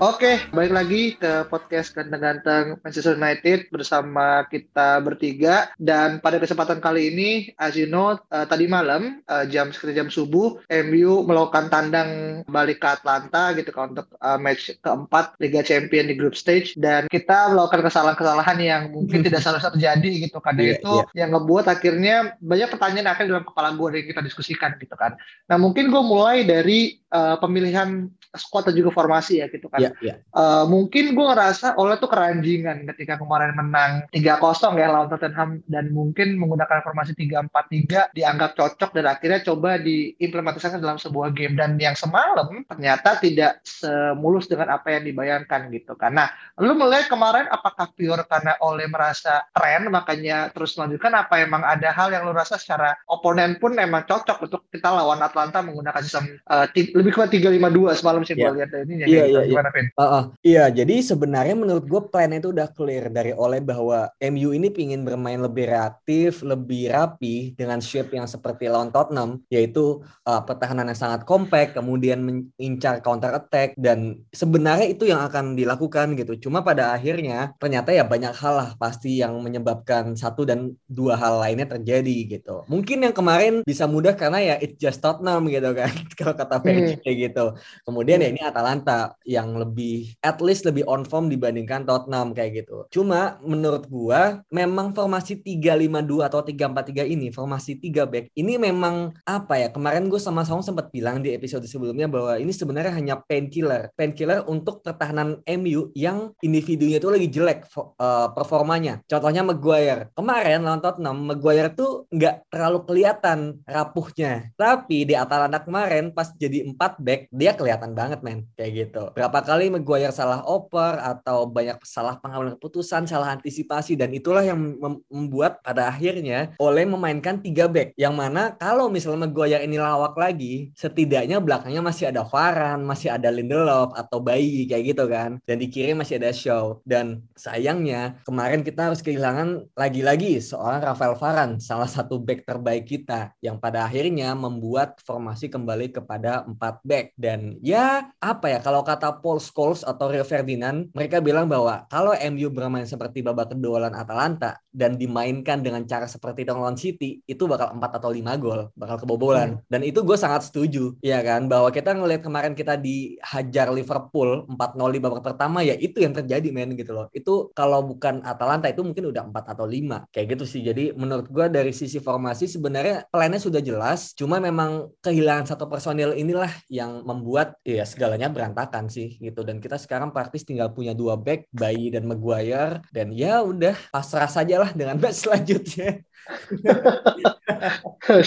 Oke, balik lagi ke podcast Ganteng-Ganteng Manchester United bersama kita bertiga. Dan pada kesempatan kali ini, as you know, uh, tadi malam, uh, jam sekitar jam subuh, MU melakukan tandang balik ke Atlanta gitu kan untuk uh, match keempat Liga Champion di group stage. Dan kita melakukan kesalahan-kesalahan yang mungkin tidak seharusnya terjadi gitu. Karena Iya, itu iya. yang ngebuat akhirnya banyak pertanyaan akan dalam kepala gue yang kita diskusikan gitu kan. Nah mungkin gue mulai dari uh, pemilihan squad dan juga formasi ya gitu kan. Iya, iya. Eh, mungkin gue ngerasa Ole tuh keranjingan ketika kemarin menang 3-0 ya lawan Tottenham dan mungkin menggunakan formasi 3-4-3 dianggap cocok dan akhirnya coba diimplementasikan dalam sebuah game dan yang semalam ternyata tidak semulus dengan apa yang dibayangkan gitu karena lu melihat kemarin apakah pure karena Ole merasa tren makanya terus melanjutkan apa emang ada hal yang lu rasa secara oponen pun emang cocok untuk kita lawan Atlanta menggunakan sistem ti- lebih ke 3-5-2 semalam sih gue Iya. lihat ini Iya, iya, iya. gimana Vin? Heeh. Iya, jadi sebenarnya menurut gue plan itu udah clear dari Ole bahwa MU ini pingin bermain lebih reaktif, lebih rapi dengan shape yang seperti lawan Tottenham, yaitu uh, pertahanan yang sangat kompak, kemudian mengincar counter attack dan sebenarnya itu yang akan dilakukan gitu. Cuma pada akhirnya ternyata ya banyak hal lah pasti yang menyebabkan satu dan dua hal lainnya terjadi gitu. Mungkin yang kemarin bisa mudah karena ya it's just Tottenham gitu kan, kalau kata Fergie kayak gitu. Kemudian ya ini Atalanta yang lebih at least lebih on form dibandingkan Tottenham kayak gitu. Cuma menurut gua memang formasi 352 atau 343 ini formasi 3 back ini memang apa ya? Kemarin gue sama Saung sempat bilang di episode sebelumnya bahwa ini sebenarnya hanya painkiller. Painkiller untuk pertahanan MU yang individunya itu lagi jelek eh, performanya. Contohnya Maguire. Kemarin lawan Tottenham Maguire tuh nggak terlalu kelihatan rapuhnya. Tapi di Atalanta kemarin pas jadi 4 back dia kelihatan banget men kayak gitu. Berapa kali Maguire salah oper atau banyak salah pengambilan keputusan, salah antisipasi dan itulah yang mem- membuat pada akhirnya Ole memainkan 3 back yang mana kalau misalnya Maguire ini lawak lagi, setidaknya belakangnya masih ada Varane, masih ada Lindelof atau Bayi kayak gitu kan. Dan di kiri masih ada Shaw dan sayangnya kemarin kita harus kehilangan lagi-lagi seorang Rafael Varane, salah satu back terbaik kita yang pada akhirnya membuat formasi kembali kepada 4 back dan ya apa ya kalau kata Paul Scholes atau Rio Ferdinand mereka bilang bahwa kalau MU bermain seperti babak kedua lawan Atalanta dan dimainkan dengan cara seperti itu lawan City itu bakal 4 atau 5 gol bakal kebobolan. Dan itu gue sangat setuju ya kan? Bahwa kita ngelihat kemarin kita dihajar Liverpool 4-0 di babak pertama ya itu yang terjadi men gitu loh. Itu kalau bukan Atalanta itu mungkin udah 4 atau 5 kayak gitu sih. Jadi menurut gue dari sisi formasi sebenarnya plannya sudah jelas cuma memang kehilangan satu personil inilah yang membuat ya segalanya berantakan sih gitu. Dan kita sekarang praktis tinggal punya dua back Bayi dan Maguire. Dan ya udah pasrah sajalah dengan match selanjutnya.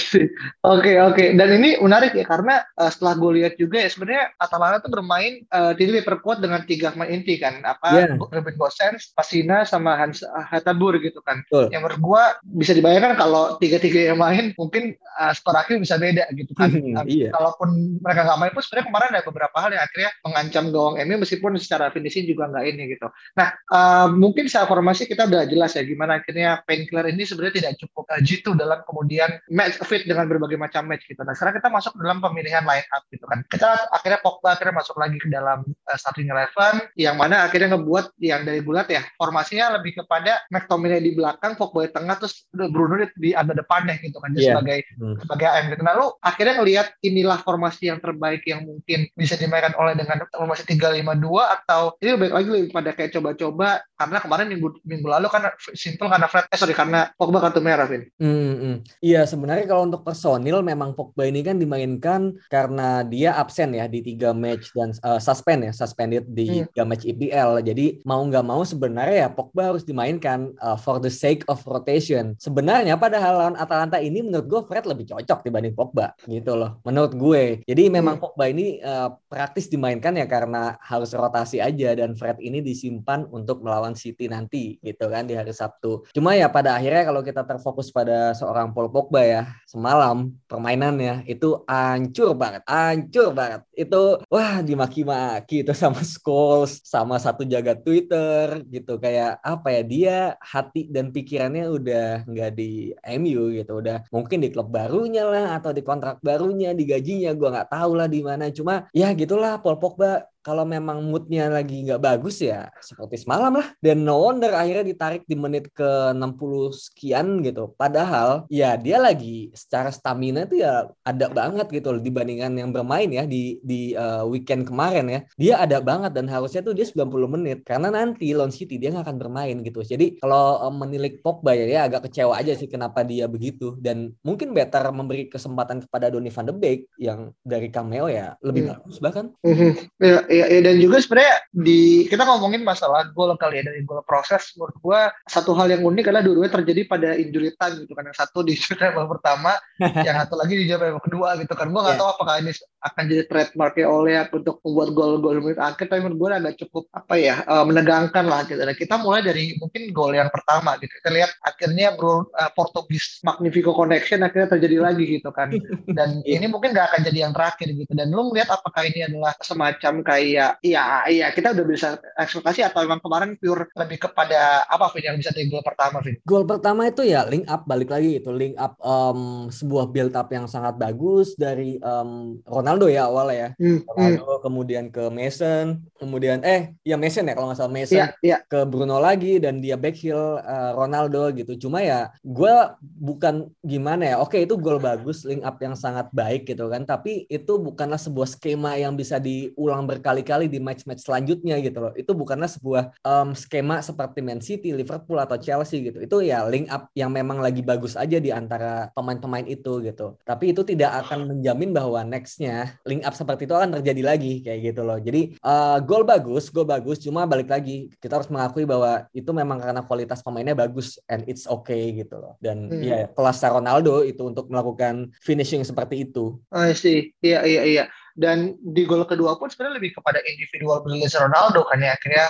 Oke oke dan ini menarik ya karena eh, setelah gue lihat juga ya sebenarnya Atalanta tuh bermain eh, tidak diperkuat dengan tiga pemain inti kan apa Iya. Ruben Gosens, Pasina sama Hans Hatabur gitu kan. Betul. Yang menurut gue bisa dibayangkan kalau tiga-tiga yang main mungkin eh, skor akhir bisa beda gitu kan. Hmm, Eh, iya. Kalaupun mereka nggak main pun sebenarnya kemarin ada beberapa hal yang akhirnya mengancam gawang MU meskipun secara finishing juga nggak ini gitu. Nah eh, mungkin secara formasi kita udah jelas ya gimana akhirnya painkiller ini sebenarnya tidak cukup eh, jitu dalam kemudian match fit dengan berbagai macam match gitu. Nah sekarang kita masuk dalam pemilihan line up gitu kan. Kita akhirnya Pogba akhirnya masuk lagi ke dalam eh, starting eleven yang mana akhirnya ngebuat yang dari bulat ya formasinya lebih kepada McTominay di belakang, Pogba di tengah terus Bruno di, di ada depannya gitu kan Iya. sebagai Hmm. sebagai AM gitu. Nah lu akhirnya ngelihat inilah formasi yang terbaik yang mungkin bisa dimainkan oleh dengan formasi 3-5-2 atau ini lebih lagi lebih pada kayak coba-coba karena kemarin minggu minggu lalu kan simple karena Fred eh sorry karena Pogba kartu merah Vin. Hmm, hmm. Iya Iya, sebenarnya kalau untuk personil memang Pogba ini kan dimainkan karena dia absen ya di tiga match dan uh, suspend ya, suspended di hmm. tiga match IPL. Jadi mau nggak mau sebenarnya ya Pogba harus dimainkan uh, for the sake of rotation. Sebenarnya padahal lawan Atalanta ini menurut gue Fred lebih cocok dibanding Pogba gitu loh. Menurut gue. Jadi memang hmm. Pogba ini uh, praktis dimainkan ya karena harus rotasi aja dan Fred ini disimpan untuk melawan City nanti gitu kan di hari Sabtu. Cuma ya pada akhirnya kalau kita terfokus pada seorang Paul Pogba ya semalam permainannya itu hancur banget, hancur banget. Itu wah dimaki-maki itu sama Scholes, sama satu jaga Twitter gitu kayak apa ya dia hati dan pikirannya udah nggak di MU gitu, udah mungkin di klub barunya lah atau di kontrak barunya, di gajinya gue nggak tahu lah di mana. Cuma ya gitulah Paul Pogba kalau memang moodnya lagi nggak bagus ya seperti semalam lah. Dan no wonder akhirnya ditarik di menit ke 60 sekian gitu. Padahal ya dia lagi secara stamina itu ya ada banget gitu loh dibandingkan yang bermain ya di di uh, weekend kemarin ya. Dia ada banget dan harusnya tuh dia 90 menit karena nanti lawan City dia nggak akan bermain gitu. Jadi kalau um, menilik Pogba ya dia agak kecewa aja sih kenapa dia begitu dan mungkin better memberi kesempatan kepada Donny van de Beek yang dari cameo ya lebih hmm. bagus bahkan. Mm -hmm. ya, Iya, ya, dan juga sebenarnya di kita ngomongin masalah gol kali ya dari gol proses menurut gua satu hal yang unik adalah dua-duanya terjadi pada injury time gitu kan yang satu di babak pertama yang satu lagi di babak kedua gitu kan gua nggak yeah. tahu apakah ini akan jadi trademarknya oleh untuk membuat gol-gol menit akhir tapi menurut gue agak cukup apa ya uh, menegangkan lah gitu. Dan kita mulai dari mungkin gol yang pertama gitu. Kita lihat akhirnya bro, uh, Portugis Magnifico Connection akhirnya terjadi lagi gitu kan. Dan ini mungkin gak akan jadi yang terakhir gitu. Dan lu ngeliat apakah ini adalah semacam kayak iya iya kita udah bisa ekspektasi atau memang kemarin pure lebih kepada apa Vin yang bisa dari gol pertama Vin? Gol pertama itu ya link up balik lagi itu link up um, sebuah build up yang sangat bagus dari um, Ronaldo ya awalnya ya. Hmm. Ronaldo hmm. kemudian ke Mason, kemudian eh ya Mason ya kalau nggak salah Mason yeah, yeah. ke Bruno lagi dan dia back heel uh, Ronaldo gitu. Cuma ya gue bukan gimana ya. Oke itu gol bagus, link up yang sangat baik gitu kan. Tapi itu bukanlah sebuah skema yang bisa diulang berkali-kali di match-match selanjutnya gitu loh. Itu bukanlah sebuah um, skema seperti Man City, Liverpool atau Chelsea gitu. Itu ya link up yang memang lagi bagus aja di antara pemain-pemain itu gitu. Tapi itu tidak akan menjamin bahwa nextnya link up seperti itu akan terjadi lagi kayak gitu loh. Jadi uh, gol bagus, gol bagus, cuma balik lagi kita harus mengakui bahwa itu memang karena kualitas pemainnya bagus and it's okay gitu loh. Dan hmm. ya kelas Ronaldo itu untuk melakukan finishing seperti itu. Oh, sih. Iya iya iya dan di gol kedua pun sebenarnya lebih kepada individual brilliance Ronaldo kan ya akhirnya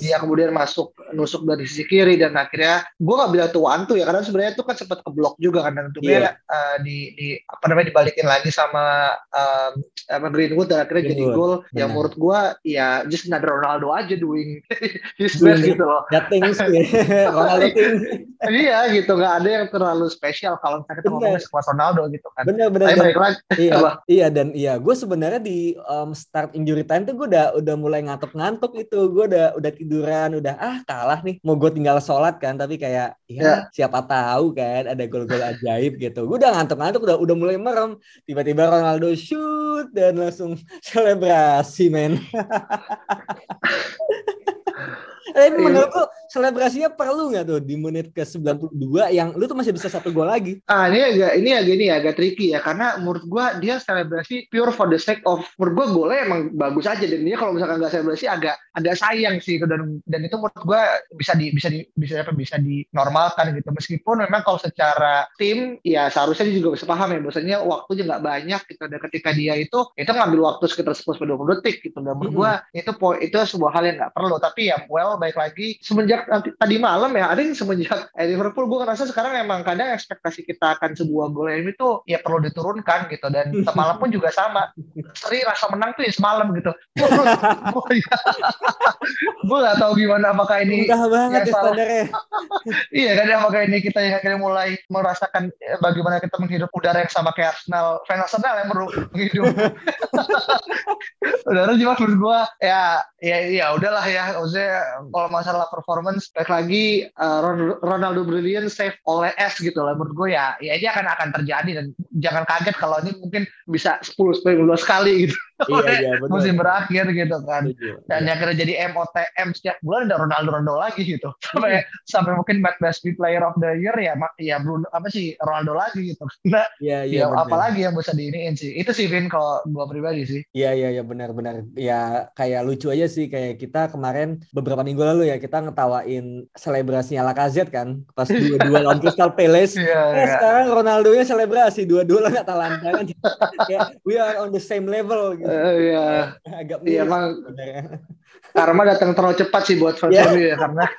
dia kemudian masuk nusuk dari sisi kiri dan akhirnya gue nggak bilang tuh wantu ya karena sebenarnya itu kan sempat keblok juga kan dan untungnya yeah. uh, di, di apa namanya dibalikin lagi sama um, sama Greenwood dan akhirnya Greenwood. jadi gol yang menurut gue ya just another Ronaldo aja doing his best gitu loh. Ronaldo iya gitu nggak ada yang terlalu spesial kalau misalnya kita ngomongin sekelas Ronaldo gitu kan. Bener bener, iya, iya dan iya gue sebenarnya sebenarnya di um, start injury time tuh gue udah udah mulai ngantuk-ngantuk itu gue udah udah tiduran udah ah kalah nih mau gue tinggal sholat kan. Tapi kayak ya yeah. siapa tahu kan ada gol-gol ajaib gitu. Gue udah ngantuk-ngantuk udah udah mulai merem. Tiba-tiba Ronaldo shoot dan langsung selebrasi men Eh, ini iya. menurut lu selebrasinya perlu nggak tuh di menit ke 92 yang lu tuh masih bisa satu gol lagi? Ah, ini agak ini agak ini agak tricky ya karena menurut gua dia selebrasi pure for the sake of menurut gua golnya emang bagus aja dan dia kalau misalkan nggak selebrasi agak agak sayang sih dan dan itu menurut gua bisa di bisa di bisa apa bisa dinormalkan gitu meskipun memang kalau secara tim ya seharusnya dia juga bisa paham ya bahwasanya waktunya nggak banyak gitu dan ketika dia itu itu ngambil waktu sekitar 10 20 detik gitu dan menurut gua mm -hmm. itu itu sebuah hal yang nggak perlu tapi ya well baik lagi. Semenjak nanti tadi malam ya ada yang semenjak eh, Liverpool gue ngerasa sekarang emang kadang ekspektasi kita akan sebuah gol ini tuh ya perlu diturunkan gitu. Dan semalam pun juga sama. Seri rasa menang tuh ya semalam gitu. Gue gak tahu gimana apakah ini Mudah banget ya sebenarnya iya kan apakah ini kita yang akhirnya mulai merasakan eh, bagaimana kita menghidup udara yang sama kayak Arsenal fans Arsenal yang baru menghidup. Udara cuma menurut gue ya ya ya udahlah ya maksudnya kalau masalah performance baik lagi uh, Ronaldo Brilliant save oleh S gitu lah menurut gue ya. Ya ini akan akan terjadi dan jangan kaget kalau ini mungkin bisa 10 10 kali gitu iya, iya, musim berakhir gitu kan. Dan yang kira jadi MOTM setiap bulan ada Ronaldo Ronaldo lagi gitu. Sampai hmm. sampai mungkin best player of the year ya ya Bruno apa sih Ronaldo lagi gitu. Nah, iya, iya, ya, apalagi yang bisa diiniin sih. Itu sih Vin kalau gua pribadi sih. Iya iya iya benar-benar. Ya kayak lucu aja sih kayak kita kemarin beberapa minggu lalu ya kita ngetawain selebrasinya Lacazette kan pas dua-dua lawan Crystal Palace. Iya, eh, iya. sekarang Ronaldo-nya selebrasi dua-dua lawan Atalanta kan. ya, we are on the same level gitu. Uh, iya. Agak Iya emang Karma datang terlalu cepat sih buat fans yeah. ya karena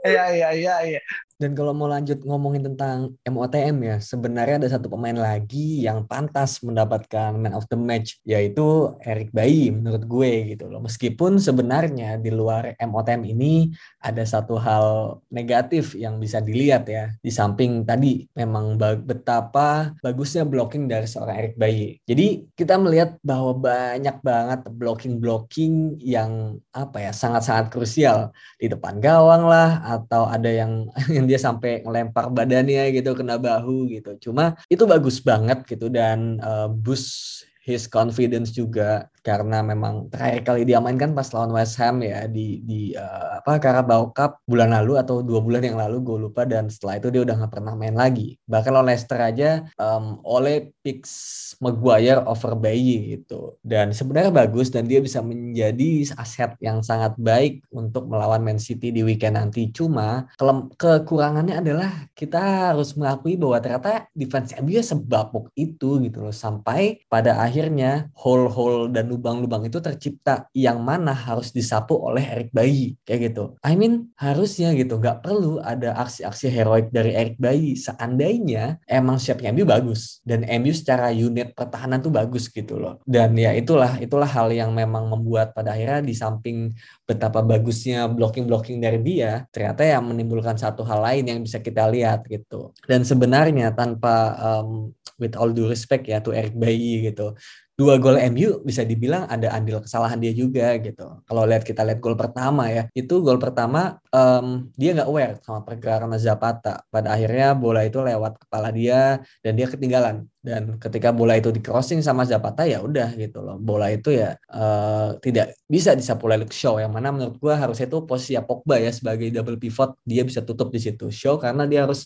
Iya iya iya iya. Dan kalau mau lanjut ngomongin tentang MOTM ya, sebenarnya ada satu pemain lagi yang pantas mendapatkan man of the match, yaitu Eric Bayi menurut gue gitu loh. Meskipun sebenarnya di luar MOTM ini ada satu hal negatif yang bisa dilihat ya. Di samping tadi memang betapa bagusnya blocking dari seorang Eric Bayi. Jadi kita melihat bahwa banyak banget blocking-blocking yang apa ya sangat-sangat krusial di depan gawang lah atau ada yang yang dia sampai ngelempar badannya gitu kena bahu gitu. Cuma itu bagus banget gitu dan uh, boost his confidence juga karena memang terakhir kali dia mainkan pas lawan West Ham ya di di uh, apa Carabao Cup bulan lalu atau dua bulan yang lalu gue lupa dan setelah itu dia udah nggak pernah main lagi. Bahkan lawan Leicester aja um, oleh picks Maguire over Bayi gitu. Dan sebenarnya bagus dan dia bisa menjadi aset yang sangat baik untuk melawan Man City di weekend nanti. Cuma kekurangannya adalah kita harus mengakui bahwa ternyata defense MU sebabuk itu gitu loh. Sampai pada akhirnya hole-hole dan lubang-lubang itu tercipta yang mana harus disapu oleh Eric Bayi kayak gitu. I mean harusnya gitu nggak perlu ada aksi-aksi heroik dari Eric Bayi seandainya emang siapnya MU bagus dan MU secara unit pertahanan tuh bagus gitu loh. Dan ya itulah itulah hal yang memang membuat pada akhirnya di samping betapa bagusnya blocking-blocking dari dia ternyata yang menimbulkan satu hal lain yang bisa kita lihat gitu. Dan sebenarnya tanpa um, with all due respect ya to Eric Bayi gitu dua gol MU bisa dibilang ada andil kesalahan dia juga gitu. Kalau lihat kita lihat gol pertama ya, itu gol pertama um, dia nggak aware sama pergerakan Zapata. Pada akhirnya bola itu lewat kepala dia dan dia ketinggalan. Dan ketika bola itu di crossing sama Zapata ya udah gitu loh. Bola itu ya uh, tidak bisa disapu oleh Show yang mana menurut gua harusnya itu posisi Pogba ya sebagai double pivot dia bisa tutup di situ. Show karena dia harus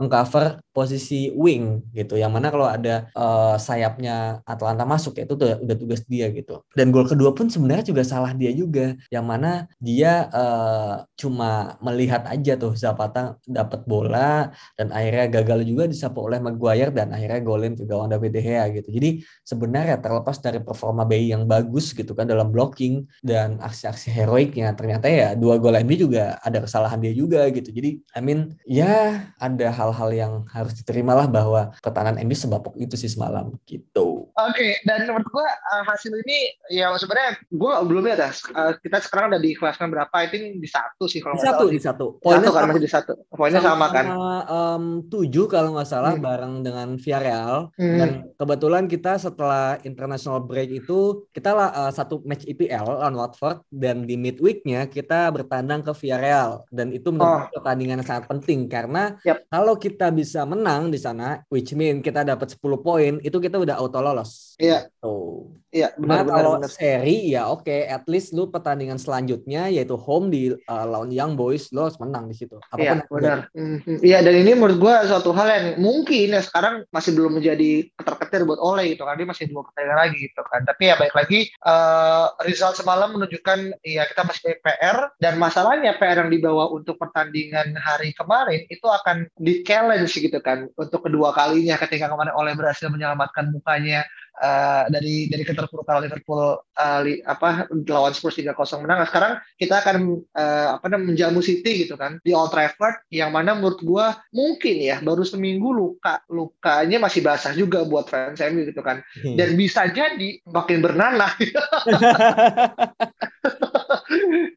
mengcover posisi wing gitu. Yang mana kalau ada uh, sayapnya Atlanta masuk ya itu tuh udah tugas dia gitu. Dan gol kedua pun sebenarnya juga salah dia juga. Yang mana dia uh, cuma melihat aja tuh Zapata dapat bola dan akhirnya gagal juga disapu oleh Maguire dan akhirnya golin ke gawang David De Gea gitu. Jadi sebenarnya terlepas dari performa Bayi yang bagus gitu kan dalam blocking dan aksi-aksi heroiknya ternyata ya dua gol ini juga ada kesalahan dia juga gitu. Jadi I mean ya ada hal-hal yang harus diterimalah bahwa pertahanan MU sebabok itu sih semalam gitu. Oke, okay, dan menurut gua uh, hasil ini ya sebenarnya gua belum lihat ya. Uh, kita sekarang udah di kelasnya berapa? I think di satu sih kalau nggak salah. Di satu, Poinnya satu kan masih di satu. Poinnya sama, sama kan. Um, tujuh kalau nggak salah hmm. bareng dengan Villarreal. Hmm. Dan kebetulan kita setelah international break itu kita lah uh, satu match IPL lawan Watford dan di midweeknya kita bertandang ke Villarreal dan itu menurut oh. pertandingan yang sangat penting karena yep. kalau kita bisa menang di sana, which mean kita dapat 10 poin, itu kita udah auto lolos. Iya. Tuh. Iya, benar, nah, kalau benar. seri ya oke, okay, at least lu pertandingan selanjutnya yaitu home di uh, lawan Young Boys lo harus menang di situ. Iya, benar. Mhm. Iya, dan ini menurut gua suatu hal yang mungkin ya sekarang masih belum menjadi keter-keter buat Ole gitu kan. Dia masih dua pertandingan lagi gitu kan. Tapi ya baik lagi uh, result semalam menunjukkan ya kita masih PR dan masalahnya PR yang dibawa untuk pertandingan hari kemarin itu akan di challenge gitu kan untuk kedua kalinya ketika kemarin Ole berhasil menyelamatkan mukanya uh, dari dari keterpurukan Liverpool uh, li, apa lawan Spurs 3-0 menang. Nah, sekarang kita akan uh, apa namanya menjamu City gitu kan di Old Trafford yang mana menurut gua mungkin ya baru seminggu luka lukanya masih basah juga buat fans MU gitu kan. Hmm. Dan bisa jadi makin bernanah.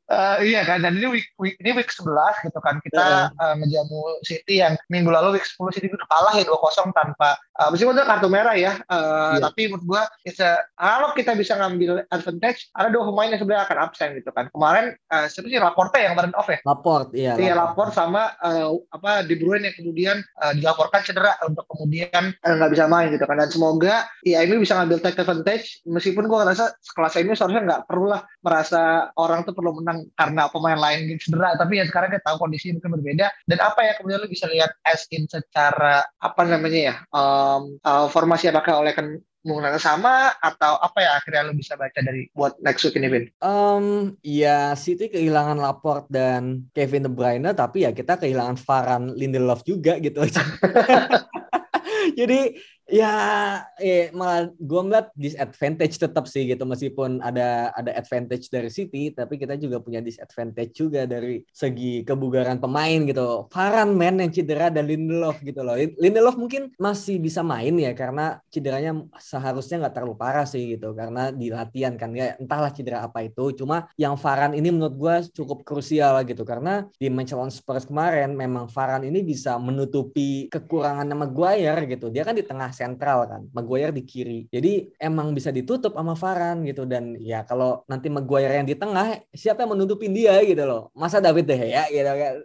Uh, iya kan, dan ini week, week ini week 11 gitu kan kita uh. uh, ngejamu City yang minggu lalu week 10 City udah kalah ya 2-0 tanpa uh, meskipun itu kartu merah ya, uh, yeah. tapi menurut gua a, kalau kita bisa ngambil advantage, ada dua pemain yang sebenarnya akan absen gitu kan. Kemarin uh, sebenarnya Laporte yang kemarin off ya. Laport, iya. Iya Laport sama uh, apa De Bruyne yang kemudian uh, dilaporkan cedera untuk kemudian nggak uh, bisa main gitu kan. Dan semoga ya ini bisa ngambil take advantage meskipun gua ngerasa sekelas ini seharusnya nggak perlu lah merasa orang tuh perlu menang karena pemain lain gitu cedera tapi ya sekarang kita tahu kondisi mungkin berbeda dan apa ya kemudian lu bisa lihat as in secara apa namanya ya um, uh, formasi apakah oleh kan menggunakan sama atau apa ya akhirnya lu bisa baca dari buat next week ini Vin? Um, ya City kehilangan Laporte dan Kevin De Bruyne tapi ya kita kehilangan Varane Lindelof juga gitu. Jadi Ya, eh, malah gue ngeliat disadvantage tetap sih gitu meskipun ada ada advantage dari City, tapi kita juga punya disadvantage juga dari segi kebugaran pemain gitu. Faran men yang cedera dan Lindelof gitu loh. Lindelof mungkin masih bisa main ya karena cederanya seharusnya nggak terlalu parah sih gitu karena di latihan kan ya entahlah cedera apa itu. Cuma yang Faran ini menurut gue cukup krusial gitu karena di match lawan Spurs kemarin memang Faran ini bisa menutupi kekurangan nama Maguire gitu. Dia kan di tengah sentral kan. Maguire di kiri. Jadi emang bisa ditutup sama Varan gitu dan ya kalau nanti Maguire yang di tengah siapa yang menutupin dia gitu loh. Masa David deh ya gitu kan.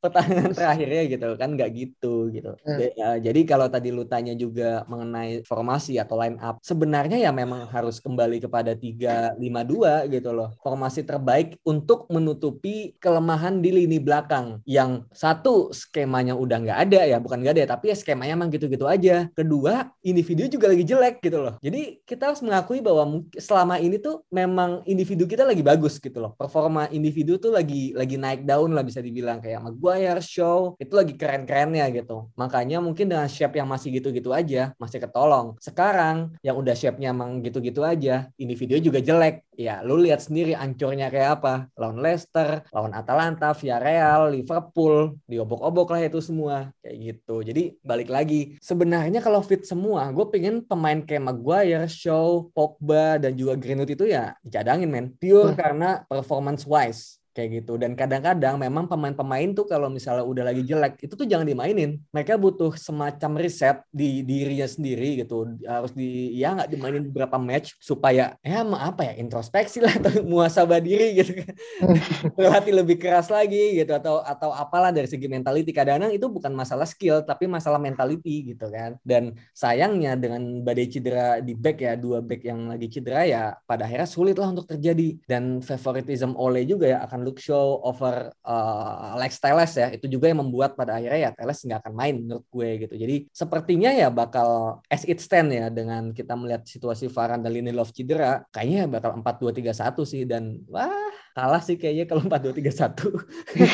Pertahanan terakhirnya gitu kan nggak gitu gitu. Hmm. Ya, jadi kalau tadi lu tanya juga mengenai formasi atau line up sebenarnya ya memang harus kembali kepada 3-5-2 gitu loh. Formasi terbaik untuk menutupi kelemahan di lini belakang yang satu skemanya udah nggak ada ya bukan nggak ada ya, tapi ya skemanya emang gitu-gitu aja. Kedua individu juga lagi jelek gitu loh. Jadi kita harus mengakui bahwa selama ini tuh memang individu kita lagi bagus gitu loh. Performa individu tuh lagi lagi naik daun lah bisa dibilang kayak Maguire, Show itu lagi keren-kerennya gitu. Makanya mungkin dengan shape yang masih gitu-gitu aja masih ketolong. Sekarang yang udah shape-nya emang gitu-gitu aja, individu juga jelek. Ya, lu lihat sendiri ancurnya kayak apa. Lawan Leicester, lawan Atalanta, Villarreal, Liverpool, diobok-obok lah itu semua kayak gitu. Jadi balik lagi, sebenarnya kalau fit semua. Gue pengen pemain kayak Maguire, Shaw, Pogba, dan juga Greenwood itu ya dicadangin men. Pure hmm. karena performance wise kayak gitu. Dan kadang-kadang memang pemain-pemain tuh kalau misalnya udah lagi jelek itu tuh jangan dimainin. Mereka butuh semacam riset di dirinya sendiri gitu. Harus di ya nggak dimainin beberapa match supaya ya apa ya introspeksi lah atau muasabah diri gitu kan. Berlatih lebih keras lagi gitu atau atau apalah dari segi mentality. Kadang-kadang itu bukan masalah skill tapi masalah mentality gitu kan. Dan sayangnya dengan badai cedera di back ya dua back yang lagi cedera ya pada akhirnya sulit lah untuk terjadi. Dan favoritism Ole juga ya akan Luke Shaw over uh, Alex Teles ya itu juga yang membuat pada akhirnya ya Teles nggak akan main menurut gue gitu jadi sepertinya ya bakal as it stand ya dengan kita melihat situasi Varane dan Lindelof cedera kayaknya bakal 4-2-3-1 sih dan wah kalah sih kayaknya kalau 4-2-3-1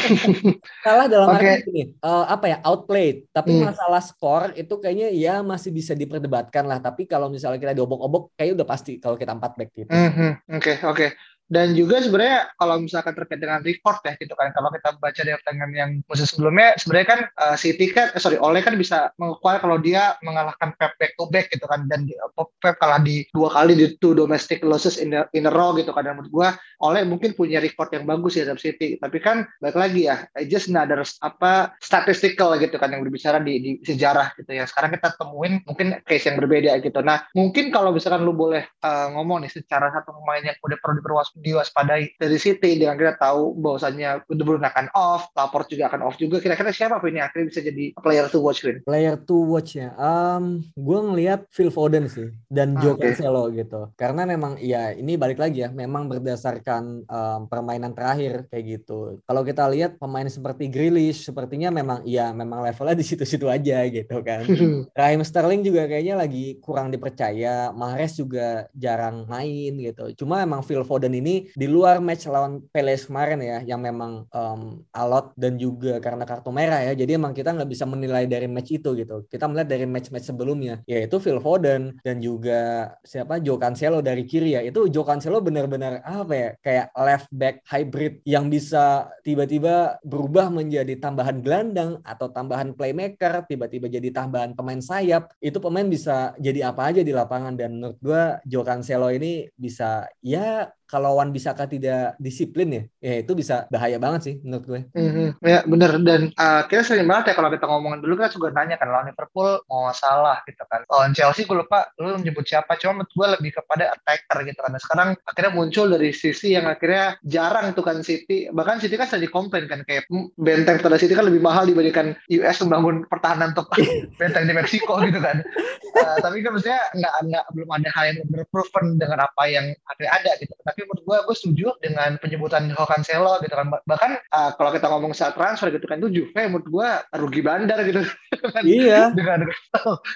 kalah dalam okay. arti ini uh, apa ya outplayed tapi hmm. masalah skor itu kayaknya ya masih bisa diperdebatkan lah tapi kalau misalnya kita diobok-obok kayaknya udah pasti kalau kita empat back gitu oke mm -hmm. oke okay, okay. Dan juga sebenarnya kalau misalkan terkait dengan record ya gitu kan, kalau kita baca dari pertandingan yang musim sebelumnya, sebenarnya kan uh, City kan, eh, sorry, Ole kan bisa mengukur kalau dia mengalahkan Pep back to back gitu kan, dan di, Pep kalah di dua kali di two domestic losses in, the, in a row gitu kan, dan menurut gua Ole mungkin punya record yang bagus ya dalam City, tapi kan balik lagi ya, just another apa statistical gitu kan yang berbicara di, di sejarah gitu ya. Sekarang kita temuin mungkin case yang berbeda gitu. Nah mungkin kalau misalkan lu boleh uh, ngomong nih secara satu pemain yang udah perlu diperwas diwaspadai dari City dengan kita tahu bahwasannya De Bruyne akan off, Laporte juga akan off juga. Kira-kira siapa ini akhirnya bisa jadi player to watch Vin? Player to watch ya. Um, gue ngelihat Phil Foden sih dan ah, Joe okay. Cancelo gitu. Karena memang ya ini balik lagi ya, memang berdasarkan um, permainan terakhir kayak gitu. Kalau kita lihat pemain seperti Grealish sepertinya memang ya memang levelnya di situ-situ aja gitu kan. Raheem Sterling juga kayaknya lagi kurang dipercaya. Mahrez juga jarang main gitu. Cuma emang Phil Foden ini ini di luar match lawan Palace kemarin ya yang memang um, alot dan juga karena kartu merah ya. Jadi emang kita nggak bisa menilai dari match itu gitu. Kita melihat dari match-match sebelumnya yaitu Phil Foden dan juga siapa? Joe Cancelo dari kiri ya. Itu Joe Cancelo benar-benar apa ya? Kayak left back hybrid yang bisa tiba-tiba berubah menjadi tambahan gelandang atau tambahan playmaker tiba-tiba jadi tambahan pemain sayap. Itu pemain bisa jadi apa aja di lapangan dan menurut gua Joe Cancelo ini bisa ya kalau Wan Bisaka tidak disiplin ya, ya itu bisa bahaya banget sih menurut gue. Mm-hmm. Ya bener dan uh, kita sering banget ya kalau kita ngomongin dulu kan juga nanya kan lawan Liverpool mau salah gitu kan. Lawan Chelsea gue lupa lu menyebut siapa, cuma menurut gue lebih kepada attacker gitu kan. Nah, sekarang akhirnya muncul dari sisi yang akhirnya jarang tuh kan City, bahkan City kan sering komplain kan kayak benteng pada City kan lebih mahal dibandingkan US membangun pertahanan untuk benteng di Meksiko gitu kan. Uh, tapi kan maksudnya nggak nggak belum ada hal yang benar proven dengan apa yang ada gitu. Tapi menurut gue gue setuju dengan penyebutan Joao Cancelo gitu kan. Bahkan uh, kalau kita ngomong saat transfer gitu kan itu Juve menurut gue rugi bandar gitu. kan. Iya. dengan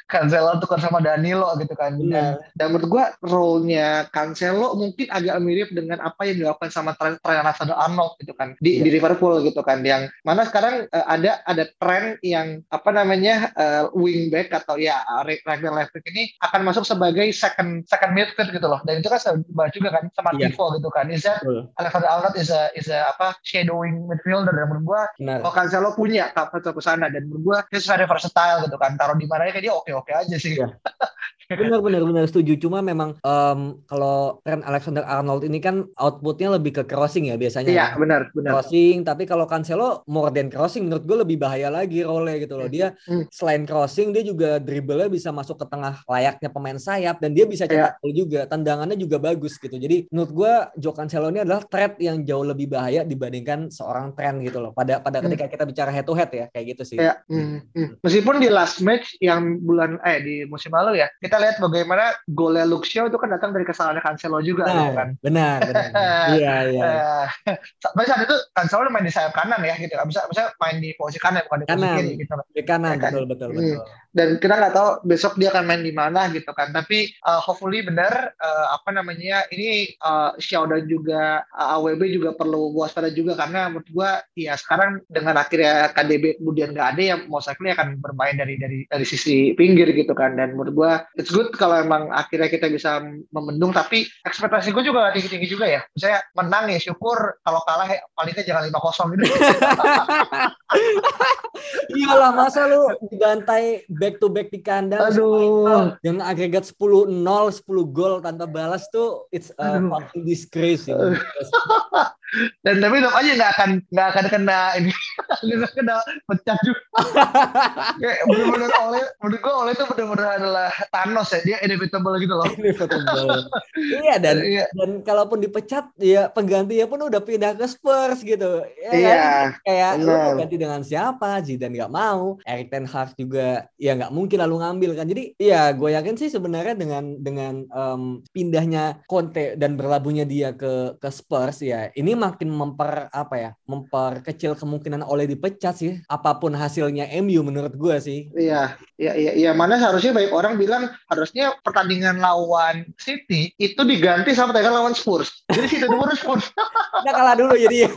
Cancelo tukar sama Danilo gitu kan. Dan, dan menurut gue role-nya Cancelo mungkin agak mirip dengan apa yang dilakukan sama tren Alexander Arnold gitu kan di, iya. di Liverpool gitu kan yang mana sekarang uh, ada ada tren yang apa namanya uh, wingback atau ya Ragnar Leipzig ini akan masuk sebagai second second midfield gitu loh dan itu kan bahas juga kan sama yeah. Tifo gitu kan. Is that Alexander Arnold is a is a apa shadowing midfielder dan menurut gua kalau Cancelo punya satu ke sana dan menurut gua dia very versatile gitu kan. Taruh di mana kayak dia oke oke aja sih. Yeah. benar benar benar setuju cuma memang um, kalau Trent Alexander Arnold ini kan outputnya lebih ke crossing ya biasanya iya benar benar crossing tapi kalau Cancelo more than crossing menurut gue lebih bahaya lagi role gitu loh dia hmm. selain crossing dia juga dribblenya bisa masuk ke tengah layaknya pemain sayap dan dia bisa cetak yeah. juga tendangannya juga bagus gitu jadi menurut gue Joe Cancelo ini adalah threat yang jauh lebih bahaya dibandingkan seorang Trent gitu loh pada pada hmm. ketika kita bicara head to head ya kayak gitu sih ya. hmm. Hmm. meskipun di last match yang bulan eh di musim lalu ya kita lihat bagaimana golnya Luxio itu kan datang dari kesalahan Cancelo juga nah, kan. Benar, benar. iya, iya. Tapi saat itu Cancelo main di sayap kanan ya gitu. Bisa bisa main di posisi kanan bukan di posisi kanan. kiri gitu. Di kanan, ya, kan? betul, betul, betul. Dan kita nggak tahu besok dia akan main di mana gitu kan. Tapi uh, hopefully benar uh, apa namanya ini uh, Xiao dan juga uh, AWB juga perlu waspada juga karena menurut gua ya sekarang dengan akhirnya KDB kemudian nggak ada ya most likely akan bermain dari dari dari sisi pinggir gitu kan. Dan menurut gua it's good kalau emang akhirnya kita bisa membendung. Tapi ekspektasi gue juga tinggi tinggi juga ya. Saya menang ya syukur. Kalau kalah ya, palingnya jangan lima kosong gitu iyalah masa lu dibantai back to back di kandang Aduh. dengan agregat 10-0 10 gol tanpa balas tuh it's a fucking disgrace ya. dan tapi tetap aja nggak akan nggak akan kena ini. Nggak kena pecah juga. Kayak benar-benar oleh menurut gue oleh itu benar-benar adalah Thanos ya. Dia inevitable gitu loh. Inevitable. Iya dan iya. dan kalaupun dipecat ya penggantinya pun udah pindah ke Spurs gitu. Ya, iya kan? kayak lu ganti dengan siapa? Zidane nggak mau. Erik Ten Hag juga ya nggak mungkin lalu ngambil kan. Jadi ya gue yakin sih sebenarnya dengan dengan um, pindahnya Conte dan berlabuhnya dia ke ke Spurs ya ini makin memper apa ya memperkecil kemungkinan oleh dipecat sih apa pun hasilnya MU menurut gue sih. Iya iya iya iya mana seharusnya banyak orang bilang harusnya pertandingan lawan City itu diganti sama pertandingan lawan Spurs. Jadi City dulu Spurs. Kita kalah dulu jadi.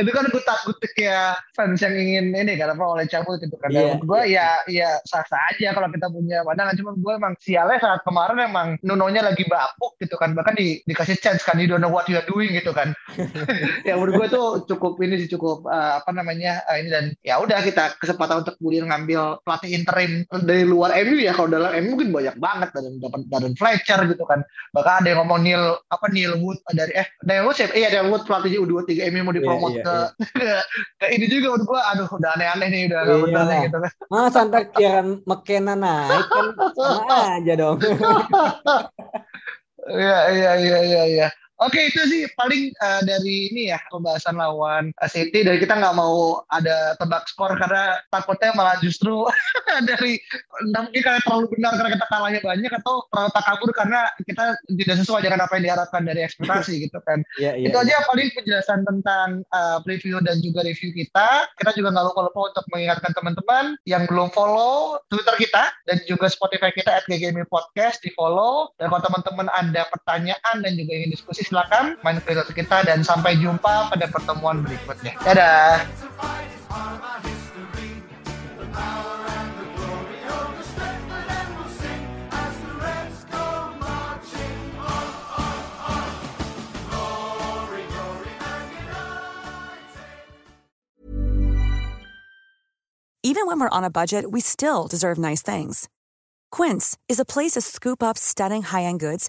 Itu kan gue takut ya fans yang ingin ini karena oleh cabut itu kan. Yeah, gue yeah. ya ya sah sah aja kalau kita punya pandangan. Cuma gue emang sialnya saat kemarin emang Nunonya lagi bapuk gitu kan. Bahkan di, dikasih chance kan di don't know what you are doing gitu kan ya menurut gue tuh cukup ini sih cukup uh, apa namanya uh, ini dan ya udah kita kesempatan untuk kemudian ngambil pelatih interim dari luar MU ya kalau dalam MU mungkin banyak banget dan dapat Darren Fletcher gitu kan bahkan ada yang ngomong Neil apa Neil Wood dari eh Neil Wood siapa iya Neil Wood pelatih U23 MU mau dipromot yeah, yeah, ke, yeah. ke ini juga menurut gue aduh udah aneh-aneh nih udah yeah. benar gitu kan ah santai kiran McKenna naik kan sama aja dong Iya iya iya iya iya. Oke itu sih paling uh, dari ini ya pembahasan lawan City dan kita nggak mau ada tebak skor karena takutnya malah justru dari entah mungkin karena terlalu benar karena kita kalahnya banyak atau terlalu takabur karena kita tidak sesuai dengan apa yang diharapkan dari ekspektasi gitu kan. Yeah, yeah, itu aja paling penjelasan tentang uh, preview dan juga review kita. Kita juga nggak lupa-lupa untuk mengingatkan teman-teman yang belum follow Twitter kita dan juga Spotify kita at Podcast di follow dan kalau teman-teman ada pertanyaan dan juga ingin diskusi silakan main kita dan sampai jumpa pada pertemuan berikutnya. Dadah. Even when we're on a budget, we still deserve nice things. Quince is a place to scoop up stunning high-end goods